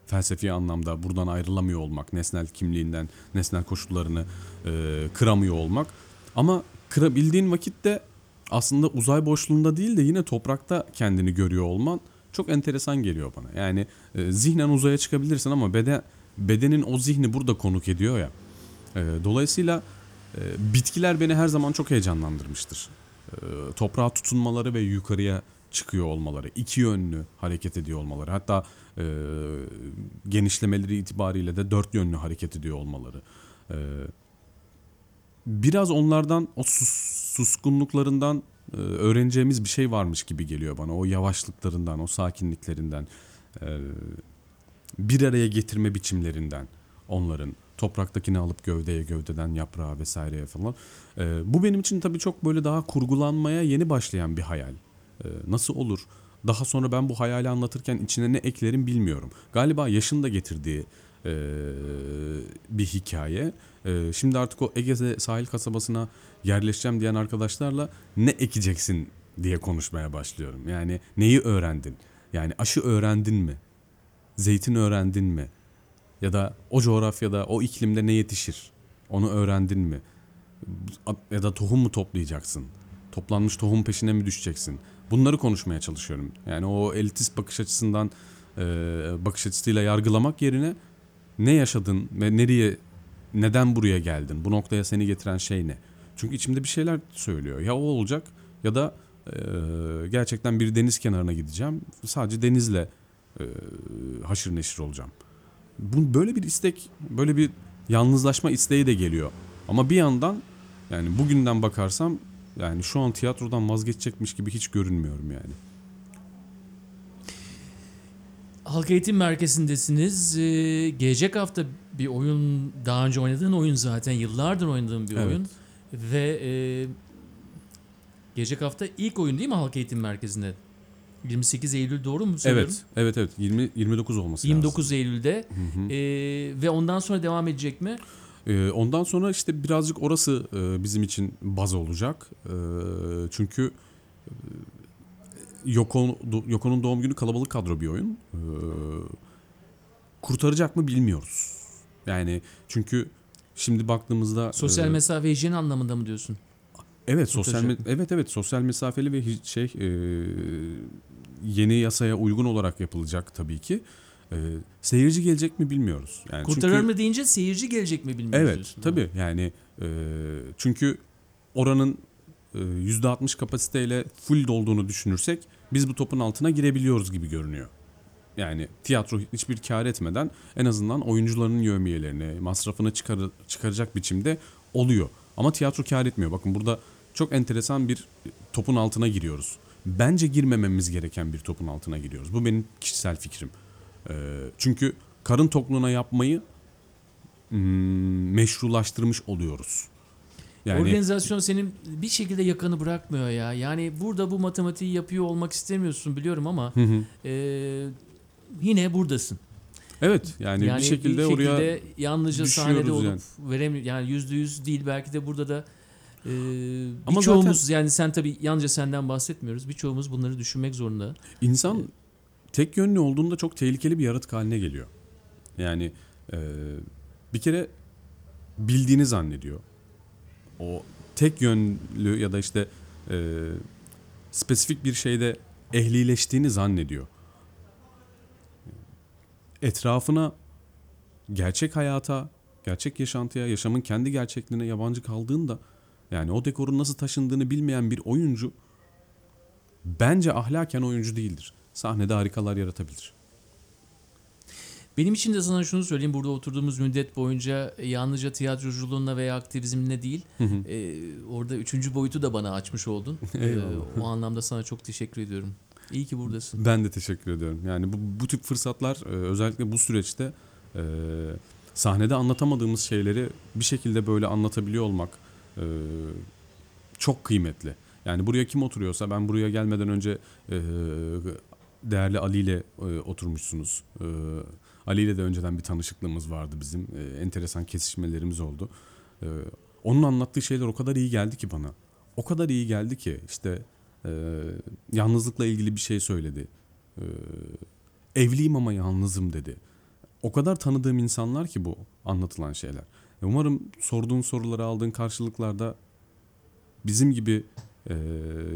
felsefi anlamda buradan ayrılamıyor olmak, nesnel kimliğinden, nesnel koşullarını e, kıramıyor olmak. Ama kırabildiğin vakitte aslında uzay boşluğunda değil de yine toprakta kendini görüyor olman çok enteresan geliyor bana. Yani e, zihnen uzaya çıkabilirsin ama beden bedenin o zihni burada konuk ediyor ya. E, dolayısıyla e, bitkiler beni her zaman çok heyecanlandırmıştır e, toprağa tutunmaları ve yukarıya çıkıyor olmaları, iki yönlü hareket ediyor olmaları, hatta e, genişlemeleri itibariyle de dört yönlü hareket ediyor olmaları. E, biraz onlardan, o sus- suskunluklarından öğreneceğimiz bir şey varmış gibi geliyor bana. O yavaşlıklarından, o sakinliklerinden, e, bir araya getirme biçimlerinden onların topraktakini alıp gövdeye, gövdeden yaprağa vesaireye falan. Ee, bu benim için tabii çok böyle daha kurgulanmaya yeni başlayan bir hayal. Ee, nasıl olur? Daha sonra ben bu hayali anlatırken içine ne eklerim bilmiyorum. Galiba yaşın da getirdiği bir hikaye. E, şimdi artık o Ege sahil kasabasına yerleşeceğim diyen arkadaşlarla ne ekeceksin diye konuşmaya başlıyorum. Yani neyi öğrendin? Yani aşı öğrendin mi? Zeytin öğrendin mi? Ya da o coğrafyada, o iklimde ne yetişir? Onu öğrendin mi? Ya da tohum mu toplayacaksın? Toplanmış tohum peşine mi düşeceksin? Bunları konuşmaya çalışıyorum. Yani o elitist bakış açısından e, bakış açısıyla yargılamak yerine ne yaşadın ve nereye neden buraya geldin? Bu noktaya seni getiren şey ne? Çünkü içimde bir şeyler söylüyor. Ya o olacak ya da e, gerçekten bir deniz kenarına gideceğim. Sadece denizle e, haşır neşir olacağım. Bu böyle bir istek, böyle bir yalnızlaşma isteği de geliyor. Ama bir yandan yani bugünden bakarsam yani şu an tiyatrodan vazgeçecekmiş gibi hiç görünmüyorum yani. Halk Eğitim Merkezi'ndesiniz. Ee, gelecek hafta bir oyun, daha önce oynadığın oyun zaten yıllardır oynadığın bir Evet. oyun. Ve e, gelecek hafta ilk oyun değil mi Halk Eğitim Merkezi'nde? 28 Eylül doğru mu söylüyorum? Evet, evet, evet. 20 29 olması 29 Eylül'de. lazım. Hı hı. Ee, ve ondan sonra devam edecek mi? Ee, ondan sonra işte birazcık orası e, bizim için baz olacak. E, çünkü e, Yoko, Yoko'nun doğum günü kalabalık kadro bir oyun. E, kurtaracak mı bilmiyoruz. Yani çünkü şimdi baktığımızda Sosyal e, mesafe hijyen anlamında mı diyorsun? Evet sosyal me- evet evet sosyal mesafeli ve şey e, yeni yasaya uygun olarak yapılacak tabii ki. E, seyirci gelecek mi bilmiyoruz. Yani Kurtarır çünkü- mı deyince seyirci gelecek mi bilmiyoruz Evet diyorsun. tabii yani e, çünkü oranın e, %60 kapasiteyle full dolduğunu düşünürsek biz bu topun altına girebiliyoruz gibi görünüyor. Yani tiyatro hiçbir kar etmeden en azından oyuncuların yövmiyelerini, masrafını çıkar, çıkaracak biçimde oluyor. Ama tiyatro kar etmiyor. Bakın burada çok enteresan bir topun altına giriyoruz. Bence girmememiz gereken bir topun altına giriyoruz. Bu benim kişisel fikrim. E, çünkü karın tokluğuna yapmayı hmm, meşrulaştırmış oluyoruz. Yani Organizasyon senin bir şekilde yakanı bırakmıyor ya. Yani burada bu matematiği yapıyor olmak istemiyorsun biliyorum ama Hı hı. e, yine buradasın. evet yani, yani bir şekilde, oraya yalnızca sahnede olup yani. veremiyor. Yani yüzde yüz değil belki de burada da e, Ama birçoğumuz yani sen tabii yalnızca senden bahsetmiyoruz. Birçoğumuz bunları düşünmek zorunda. insan tek yönlü olduğunda çok tehlikeli bir yaratık haline geliyor. Yani e, bir kere bildiğini zannediyor. O tek yönlü ya da işte e, spesifik bir şeyde ehlileştiğini zannediyor. Etrafına, gerçek hayata, gerçek yaşantıya, yaşamın kendi gerçekliğine yabancı kaldığında yani o dekorun nasıl taşındığını bilmeyen bir oyuncu bence ahlaken oyuncu değildir. Sahnede harikalar yaratabilir. Benim için de sana şunu söyleyeyim. Burada oturduğumuz müddet boyunca yalnızca tiyatroculuğunla veya aktivizmle değil, e, orada üçüncü boyutu da bana açmış oldun. [laughs] E, o anlamda sana çok teşekkür ediyorum. İyi ki buradasın. Ben de teşekkür ediyorum. Yani bu, bu tip fırsatlar e, özellikle bu süreçte e, sahnede anlatamadığımız şeyleri bir şekilde böyle anlatabiliyor olmak e, çok kıymetli. Yani buraya kim oturuyorsa ben buraya gelmeden önce e, değerli Ali ile e, oturmuşsunuz. E, Ali ile de önceden bir tanışıklığımız vardı bizim. E, enteresan kesişmelerimiz oldu. E, onun anlattığı şeyler o kadar iyi geldi ki bana. O kadar iyi geldi ki işte e, yalnızlıkla ilgili bir şey söyledi. E, evliyim ama yalnızım dedi. O kadar tanıdığım insanlar ki bu anlatılan şeyler. E, umarım sorduğun soruları aldığın karşılıklarda bizim gibi e,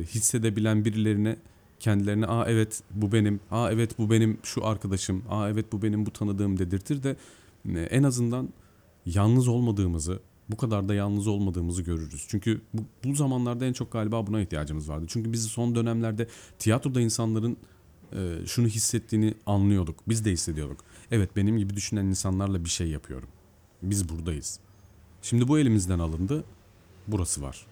hissedebilen birilerine kendilerine aa evet bu benim, aa evet bu benim şu arkadaşım, aa evet bu benim bu tanıdığım dedirtir de e, en azından yalnız olmadığımızı, bu kadar da yalnız olmadığımızı görürüz. Çünkü bu, bu zamanlarda en çok galiba buna ihtiyacımız vardı. Çünkü biz son dönemlerde tiyatroda insanların e, şunu hissettiğini anlıyorduk. Biz de hissediyorduk. Evet benim gibi düşünen insanlarla bir şey yapıyorum. Biz buradayız. Şimdi bu elimizden alındı. Burası var.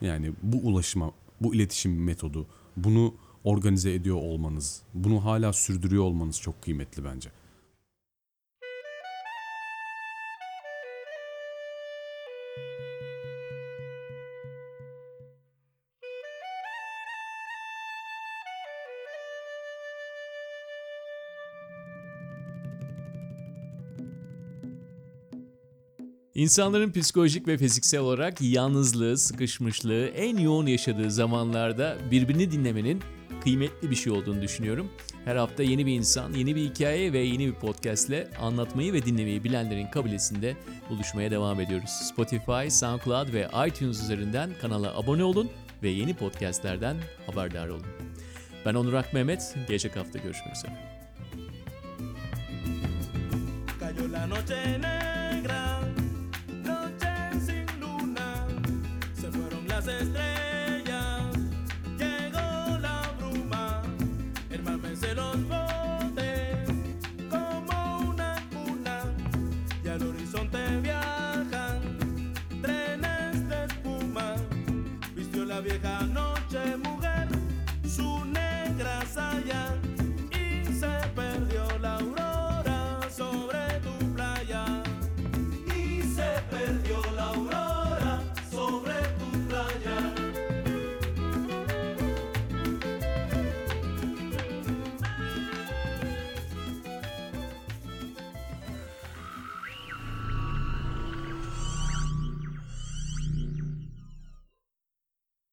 Yani bu ulaşıma, bu iletişim metodu, bunu organize ediyor olmanız, bunu hala sürdürüyor olmanız çok kıymetli bence. İnsanların psikolojik ve fiziksel olarak yalnızlığı, sıkışmışlığı en yoğun yaşadığı zamanlarda birbirini dinlemenin kıymetli bir şey olduğunu düşünüyorum. Her hafta yeni bir insan, yeni bir hikaye ve yeni bir podcast ile anlatmayı ve dinlemeyi bilenlerin kabilesinde buluşmaya devam ediyoruz. Spotify, SoundCloud ve iTunes üzerinden kanala abone olun ve yeni podcastlerden haberdar olun. Ben Onur Ak Mehmet, gelecek hafta görüşmek üzere. Las estrellas,